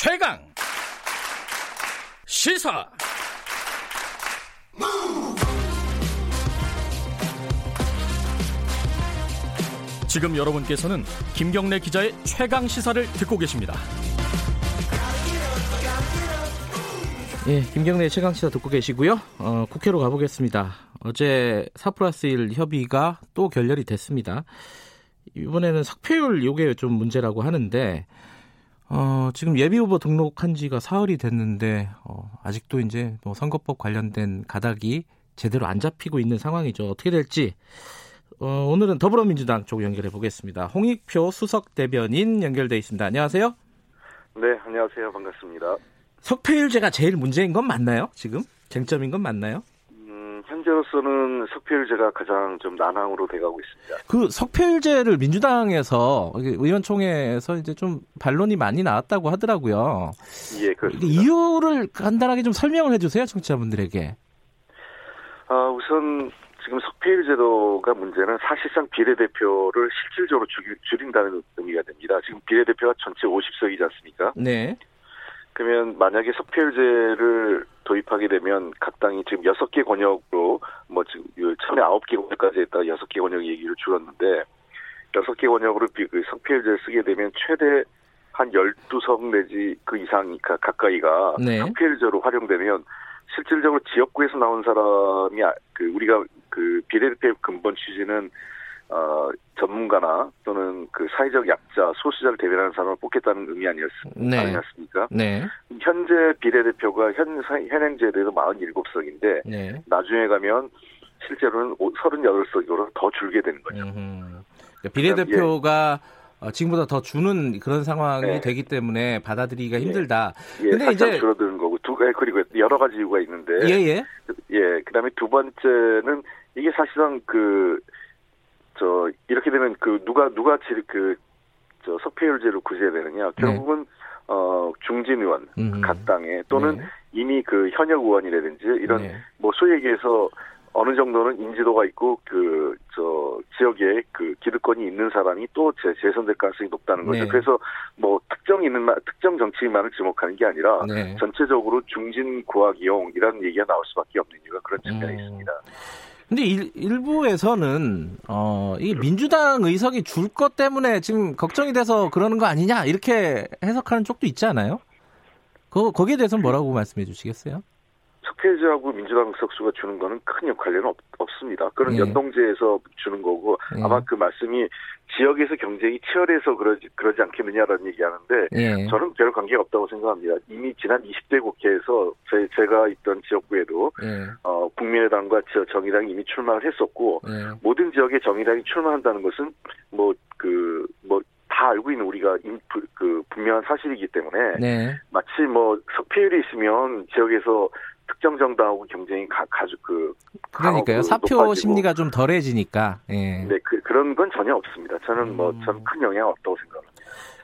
최강 시사 지금 여러분께서는 김경래 기자의 최강 시사를 듣고 계십니다. 예, 김경래 최강 시사 듣고 계시고요. 어, 국회로 가보겠습니다. 어제 4 플러스 1 협의가 또 결렬이 됐습니다. 이번에는 석패율 요게 좀 문제라고 하는데 어, 지금 예비 후보 등록한 지가 사흘이 됐는데 어, 아직도 이제 뭐 선거법 관련된 가닥이 제대로 안 잡히고 있는 상황이죠. 어떻게 될지 어, 오늘은 더불어민주당 쪽 연결해 보겠습니다. 홍익표 수석 대변인 연결돼 있습니다. 안녕하세요. 네, 안녕하세요. 반갑습니다. 석패율제가 제일 문제인 건 맞나요? 지금 쟁점인 건 맞나요? 음, 현재로서는 석패율제가 가장 좀 난항으로 돼가고 있습니다. 그 석패율제를 민주당에서 의원총회에서 이제 좀 반론이 많이 나왔다고 하더라고요. 예, 그렇습니다. 이유를 간단하게 좀 설명을 해주세요, 청취자분들에게. 아, 우선 지금 석패율 제도가 문제는 사실상 비례대표를 실질적으로 줄인다는 의미가 됩니다. 지금 비례대표가 전체 50석이지 않습니까? 네. 그러면 만약에 석패율제를 도입하게 되면 각 당이 지금 6개 권역으로 뭐 지금 처음에 9개 권역까지 했다가 6개 권역 얘기를 줄였는데 6개 권역으로 그 석패율제를 쓰게 되면 최대 한 12석 내지 그 이상 가까이가 네. 석패율제로 활용되면 실질적으로 지역구에서 나온 사람이 아, 그 우리가 그 비례대표 근본 취지는 어 전문가나 또는 그 사회적 약자 소수자를 대변하는 사람을 뽑겠다는 의미 아니었, 네. 아니었습니까? 네. 현재 비례대표가 현 현행제에 대해서 47석인데 네. 나중에 가면 실제로는 38석으로 더 줄게 되는 거죠. 그러니까 비례대표가 어, 지금보다 더 주는 그런 상황이 네. 되기 때문에 받아들이기가 예. 힘들다. 예, 근데 이제 줄어드는 거고 두 가지 그리고 여러 가지 이유가 있는데 예예. 예, 그다음에 두 번째는 이게 사실상 그 저 이렇게 되면 그 누가 누가 그저 석패율제를 구제해야 되느냐 네. 결국은 네. 어 중진 의원 음. 각 당에 또는 네. 이미 그 현역 의원이라든지 이런 네. 뭐 소위 얘기해서 어느 정도는 인지도가 있고 그 저 지역에 그 기득권이 있는 사람이 또 재, 재선될 가능성이 높다는 거죠. 네. 그래서 뭐 특정 있는 특정 정치인만을 지목하는 게 아니라 네. 전체적으로 중진 구학 이용이라는 얘기가 나올 수밖에 없는 이유가 그런 측면이 음. 있습니다. 근데 일, 부에서는 어, 이 민주당 의석이 줄 것 때문에 지금 걱정이 돼서 그러는 거 아니냐 이렇게 해석하는 쪽도 있지 않아요? 그 거기에 대해서는 뭐라고 말씀해 주시겠어요? 석회제하고 민주당 석수가 주는 거는 큰 관련은 없, 습니다 그런 예. 연동제에서 주는 거고 예. 아마 그 말씀이 지역에서 경쟁이 치열해서 그러지 그러지 않겠느냐라는 얘기하는데 예. 저는 별 관계가 없다고 생각합니다. 이미 지난 20대 국회에서 제, 제가 있던 지역구에도 예. 어, 국민의당과 정의당이 이미 출마를 했었고 예. 모든 지역에 정의당이 출마한다는 것은 뭐 그뭐다 알고 있는 우리가 그 분명한 사실이기 때문에 네. 마치 뭐 석패율이 있으면 지역에서 특정 정당하고 경쟁이 가, 가주 그 그러니까요 사표 높아지고. 심리가 좀 덜해지니까 예. 네 그, 그런 건 전혀 없습니다. 저는 뭐 음. 저는 큰 영향 없다고 생각합니다.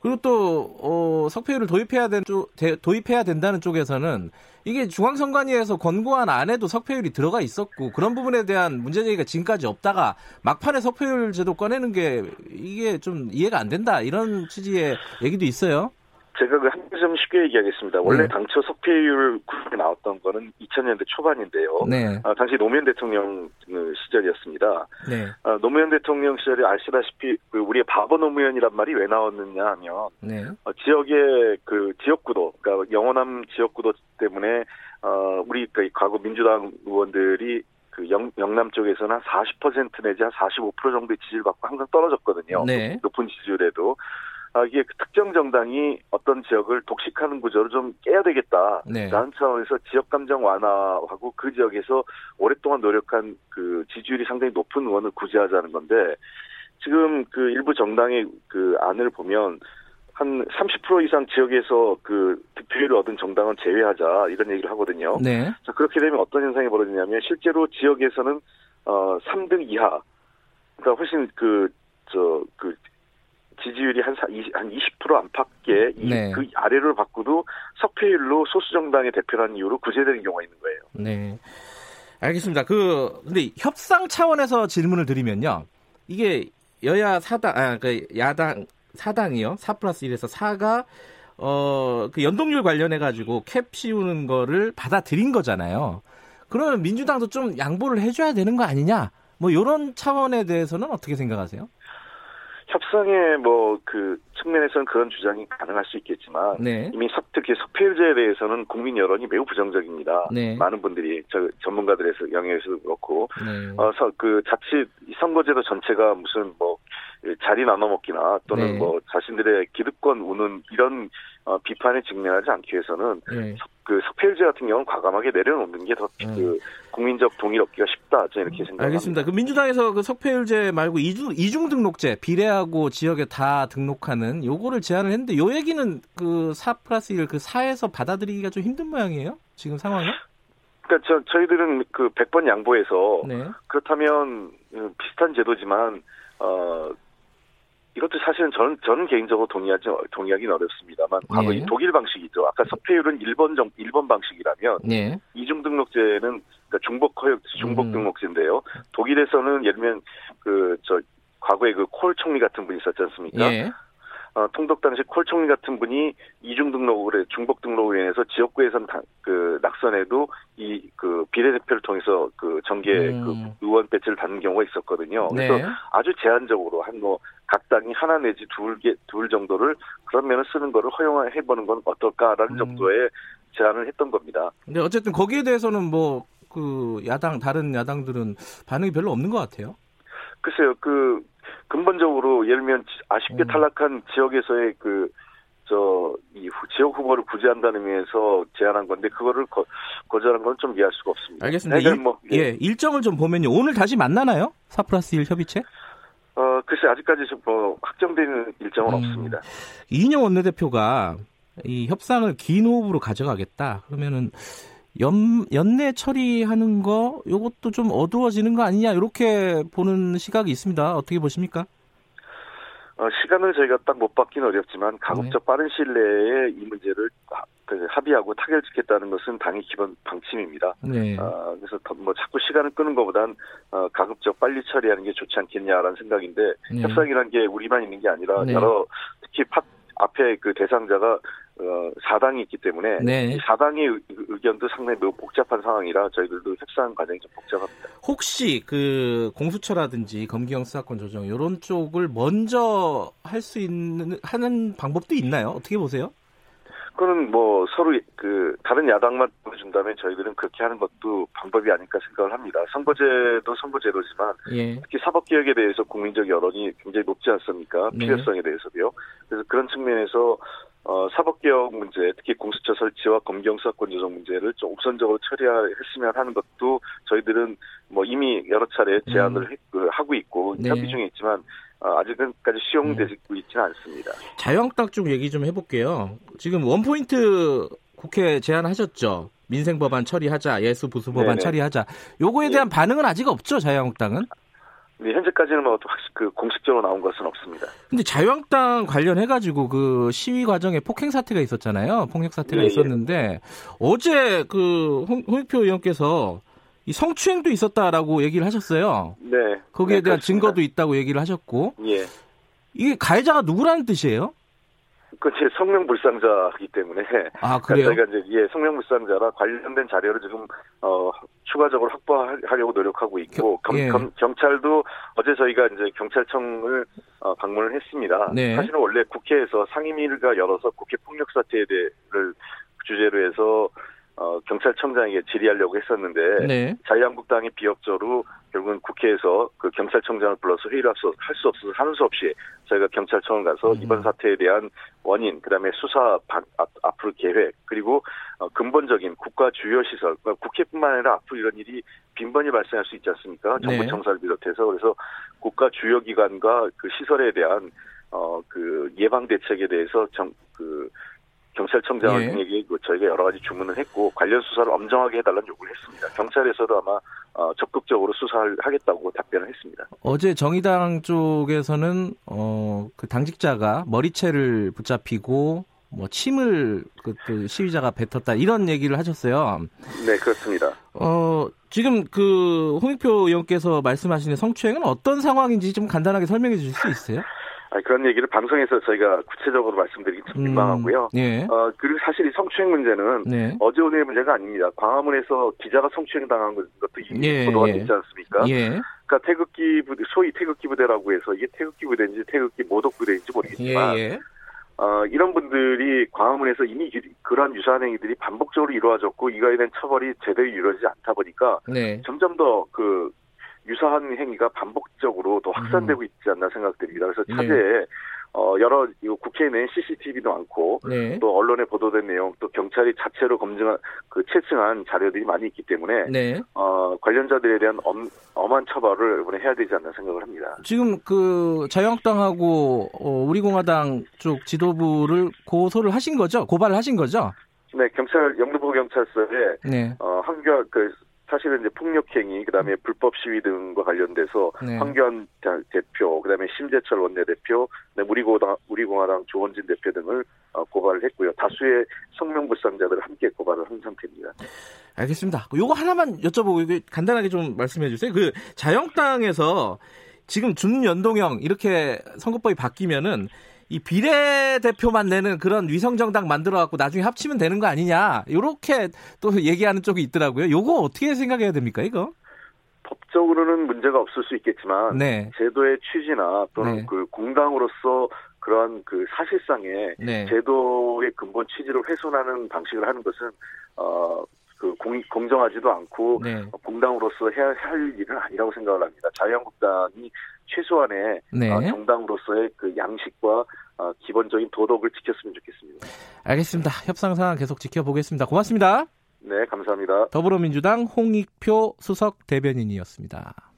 그리고 또 어, 석패율을 도입해야 된 쪽, 도입해야 된다는 쪽에서는 이게 중앙선관위에서 권고안 안에도 석패율이 들어가 있었고 그런 부분에 대한 문제 제기가 지금까지 없다가 막판에 석패율 제도 꺼내는 게 이게 좀 이해가 안 된다 이런 취지의 얘기도 있어요. 제가 그 한점 쉽게 얘기하겠습니다. 원래 네. 당초 석패율 나왔던 거는 2000년대 초반인데요. 네. 아, 당시 노무현 대통령 그 시절이었습니다. 네. 아, 노무현 대통령 시절에 아시다시피 그 우리의 바보 노무현이란 말이 왜 나왔느냐 하면 네. 어, 지역의 그 지역구도, 그러니까 영호남 지역구도 때문에 어, 우리 그 과거 민주당 의원들이 그 영, 영남 쪽에서는 한 40% 내지 한 45% 정도의 지지를 받고 항상 떨어졌거든요. 네. 높은 지지율에도. 아, 이게 그 특정 정당이 어떤 지역을 독식하는 구조를 좀 깨야 되겠다. 네. 라는 차원에서 지역 감정 완화하고 그 지역에서 오랫동안 노력한 그 지지율이 상당히 높은 의원을 구제하자는 건데 지금 그 일부 정당의 그 안을 보면 한 30% 이상 지역에서 그 득표율을 얻은 정당은 제외하자 이런 얘기를 하거든요. 네. 자, 그렇게 되면 어떤 현상이 벌어지냐면 실제로 지역에서는 어 3등 이하 그러니까 훨씬 그 저, 그 지지율이 한, 한20% 안팎의 네. 그 아래를 바꾸도 석패율로 소수 정당의 대표라는 이유로 구제되는 경우가 있는 거예요. 네. 알겠습니다. 그, 근데 협상 차원에서 질문을 드리면요. 이게 여야 사당, 아, 그 야당, 사당이요. 4 플러스 1에서 4가 어, 그 연동률 관련해 가지고 캡 씌우는 거를 받아들인 거잖아요. 그러면 민주당도 좀 양보를 해줘야 되는 거 아니냐? 뭐 이런 차원에 대해서는 어떻게 생각하세요? 협상의 뭐 그 측면에서는 그런 주장이 가능할 수 있겠지만 네. 이미 석, 특히 석패율제에 대해서는 국민 여론이 매우 부정적입니다. 네. 많은 분들이 저 전문가들에서 영역에서도 그렇고 네. 어서 그 자칫 이 선거제도 전체가 무슨 뭐 자리 나눠 먹기나 또는 네. 뭐 자신들의 기득권 우는 이런 어, 비판에 직면하지 않기 위해서는 네. 그 석패율제 같은 경우는 과감하게 내려놓는 게더 음. 그 국민적 동의를 얻기가 쉽다. 저는 이렇게 생각합니다. 알겠습니다. 그 민주당에서 그 석패율제 말고 이중, 이중 등록제 비례하고 지역에 다 등록하는 요거를 제안을 했는데 요 얘기는 그 4 플러스 1그 4에서 받아들이기가 좀 힘든 모양이에요? 지금 상황이? 그러니까 저, 저희들은 그 100번 양보해서 네. 그렇다면 음, 비슷한 제도지만 어 사실은 저는 저는 개인적으로 동의하지 동의하기는 어렵습니다만 과거 예. 이 독일 방식이죠. 아까 석패율은 일본 정 일본 방식이라면 네. 이중 등록제는 그러니까 중복 허용 중복 음. 등록제인데요. 독일에서는 예를 들면 그 저 과거에 그 콜 총리 같은 분이 있었지 않습니까? 예. 어, 통독 당시 콜 총리 같은 분이 이중 등록을 해, 중복 등록으로 인해서 지역구에선 다, 그 낙선해도 이 그 비례대표를 통해서 그 정계 음. 그 의원 배치를 받는 경우가 있었거든요. 그래서 네. 아주 제한적으로 한 뭐 각 당이 하나 내지 둘 개 둘 정도를 그런 면을 쓰는 거를 허용해 보는 건 어떨까라는 음. 정도의 제안을 했던 겁니다. 근데 어쨌든 거기에 대해서는 뭐 그 야당 다른 야당들은 반응이 별로 없는 것 같아요. 글쎄요, 그 근본적으로 예를 들면 아쉽게 음. 탈락한 지역에서의 그 저이 지역 후보를 구제한다는 의미에서 제안한 건데 그거를 거, 거절한 건 좀 이해할 수가 없습니다. 알겠습니다. 하여간 일, 뭐, 예, 일정을 좀 보면요. 오늘 다시 만나나요? 4 플러스 1 협의체? 어 글쎄 아직까지 좀뭐 확정되는 일정은 음. 없습니다. 이인영 원내대표가 이 협상을 긴 호흡으로 가져가겠다. 그러면은 연, 연내 처리하는 거 요것도 좀 어두워지는 거 아니냐 이렇게 보는 시각이 있습니다. 어떻게 보십니까? 어, 시간을 저희가 딱 못 받기는 어렵지만 가급적 네. 빠른 시일 내에 이 문제를 하- 그 합의하고 타결 짓겠다는 것은 당의 기본 방침입니다. 네. 어, 그래서 더뭐 자꾸 시간을 끄는 것보단 어, 가급적 빨리 처리하는 게 좋지 않겠냐라는 생각인데 네. 협상이라는 게 우리만 있는 게 아니라 네. 여러 특히 팟 앞에 그 대상자가 어, 사당이 있기 때문에 네. 이 사당의 의- 의견도 상당히 매우 복잡한 상황이라 저희들도 협상 과정이 좀 복잡합니다. 혹시 그 공수처라든지 검경 수사권 조정 이런 쪽을 먼저 할 수 있는 하는 방법도 있나요? 어떻게 보세요? 그거는 뭐 서로 그 다른 야당만 보여준다면 저희들은 그렇게 하는 것도 방법이 아닐까 생각을 합니다. 선거제도 선거제도지만 예. 특히 사법개혁에 대해서 국민적 여론이 굉장히 높지 않습니까? 네. 필요성에 대해서도요. 그래서 그런 측면에서 어, 사법개혁 문제, 특히 공수처 설치와 검경 수사권 조정 문제를 좀 우선적으로 처리했으면 하는 것도 저희들은 뭐 이미 여러 차례 제안을 했- 그, 하고 있고 네. 협의 중에 있지만 어, 아직은까지 수용되고 있지는 않습니다. 자유한국당 쪽 얘기 좀 해볼게요. 지금 원포인트 국회 제안하셨죠. 민생 법안 처리하자, 예수 부수 법안 네네. 처리하자. 요거에 네. 대한 반응은 아직 없죠, 자유한국당은. 근데 현재까지는 뭐 확실 그 공식적으로 나온 것은 없습니다. 근데 자유한국당 관련해 가지고 그 시위 과정에 폭행 사태가 있었잖아요. 폭력 사태가 예, 예. 있었는데 어제 그 홍- 홍익표 의원께서 이 성추행도 있었다라고 얘기를 하셨어요. 네. 거기에 네, 대한 그렇습니다. 증거도 있다고 얘기를 하셨고 예. 이게 가해자가 누구라는 뜻이에요? 그제 성명 불상자이기 때문에 아 그러니까 그래요? 저희가 이제 예 성명 불상자라 관련된 자료를 지금 어 추가적으로 확보하려고 노력하고 있고 겨- 검, 예. 검- 경찰도 어제 저희가 이제 경찰청을 어, 방문을 했습니다. 네. 사실은 원래 국회에서 상임위가 열어서 국회 폭력 사태에 대해를 주제로 해서 어, 경찰청장에게 질의하려고 했었는데 네. 자유한국당이 비협조로 결국은 국회에서 그 경찰청장을 불러서 회의를 할 수 없어서 하는 수 없이 저희가 경찰청을 가서 음. 이번 사태에 대한 원인, 그다음에 수사 방- 앞, 앞으로 계획, 그리고 어, 근본적인 국가 주요 시설, 그러니까 국회뿐만 아니라 앞으로 이런 일이 빈번히 발생할 수 있지 않습니까? 정부 네. 청사를 비롯해서 그래서 국가 주요 기관과 그 시설에 대한 어 그 예방 대책에 대해서 정그 경찰청장에게 예. 그 저희가 여러 가지 주문을 했고 관련 수사를 엄정하게 해달라는 요구를 했습니다. 경찰에서도 아마 어, 적극적으로 수사를 하겠다고 답변을 했습니다. 어제 정의당 쪽에서는 어, 그 당직자가 머리채를 붙잡히고 뭐 침을 그, 그 시위자가 뱉었다 이런 얘기를 하셨어요. 네, 그렇습니다. 어, 지금 그 홍익표 의원께서 말씀하시는 성추행은 어떤 상황인지 좀 간단하게 설명해 주실 수 있어요? 아 그런 얘기를 방송에서 저희가 구체적으로 말씀드리기 좀 민망하고요. 음, 예. 어 그리고 사실 이 성추행 문제는 네. 어제 오늘의 문제가 아닙니다. 광화문에서 기자가 성추행 당한 것도 이미 예, 보도가 예. 됐지 않습니까? 예. 그러니까 태극기 부대, 소위 태극기 부대라고 해서 이게 태극기 부대인지 태극기 모독 부대인지 예, 모르겠지만 예. 어, 이런 분들이 광화문에서 이미 기- 그러한 유사한 행위들이 반복적으로 이루어졌고 이거에 대한 처벌이 제대로 이루어지지 않다 보니까 네. 점점 더 그 유사한 행위가 반복적으로 더 확산되고 있지 않나 생각됩니다. 그래서 네. 차제에 어, 여러 국회에 낸 CCTV도 많고 네. 또 언론에 보도된 내용 또 경찰이 자체로 검증한 그 채증한 자료들이 많이 있기 때문에 네. 어, 관련자들에 대한 엄, 엄한 처벌을 이번에 해야 되지 않나 생각을 합니다. 지금 그 자유한국당하고 어, 우리공화당 쪽 지도부를 고소를 하신 거죠? 고발을 하신 거죠? 네, 경찰 영등포 경찰서에 네. 어, 황교안 그 사실은 이제 폭력행위 그다음에 불법 시위 등과 관련돼서 네. 황교안 자- 대표 그다음에 심재철 원내대표 우리공화당 우리공화당 조원진 대표 등을 어, 고발을 했고요. 다수의 성명불상자들을 함께 고발을 한 상태입니다. 알겠습니다. 요거 하나만 여쭤보고 간단하게 좀 말씀해 주세요. 그 자유한국당에서 지금 준연동형 이렇게 선거법이 바뀌면은 이 비례 대표만 내는 그런 위성 정당 만들어 갖고 나중에 합치면 되는 거 아니냐. 요렇게 또 얘기하는 쪽이 있더라고요. 요거 어떻게 생각해야 됩니까, 이거? 법적으로는 문제가 없을 수 있겠지만 네. 제도의 취지나 또는 네. 그 공당으로서 그러한 그 사실상의 네. 제도의 근본 취지를 훼손하는 방식을 하는 것은 어 그 공정하지도 않고 네. 공당으로서 해야 할 일은 아니라고 생각을 합니다. 자유한국당이 최소한의 네. 어, 정당으로서의 그 양식과 어, 기본적인 도덕을 지켰으면 좋겠습니다. 알겠습니다. 협상 상황 계속 지켜보겠습니다. 고맙습니다. 네, 감사합니다. 더불어민주당 홍익표 수석 대변인이었습니다.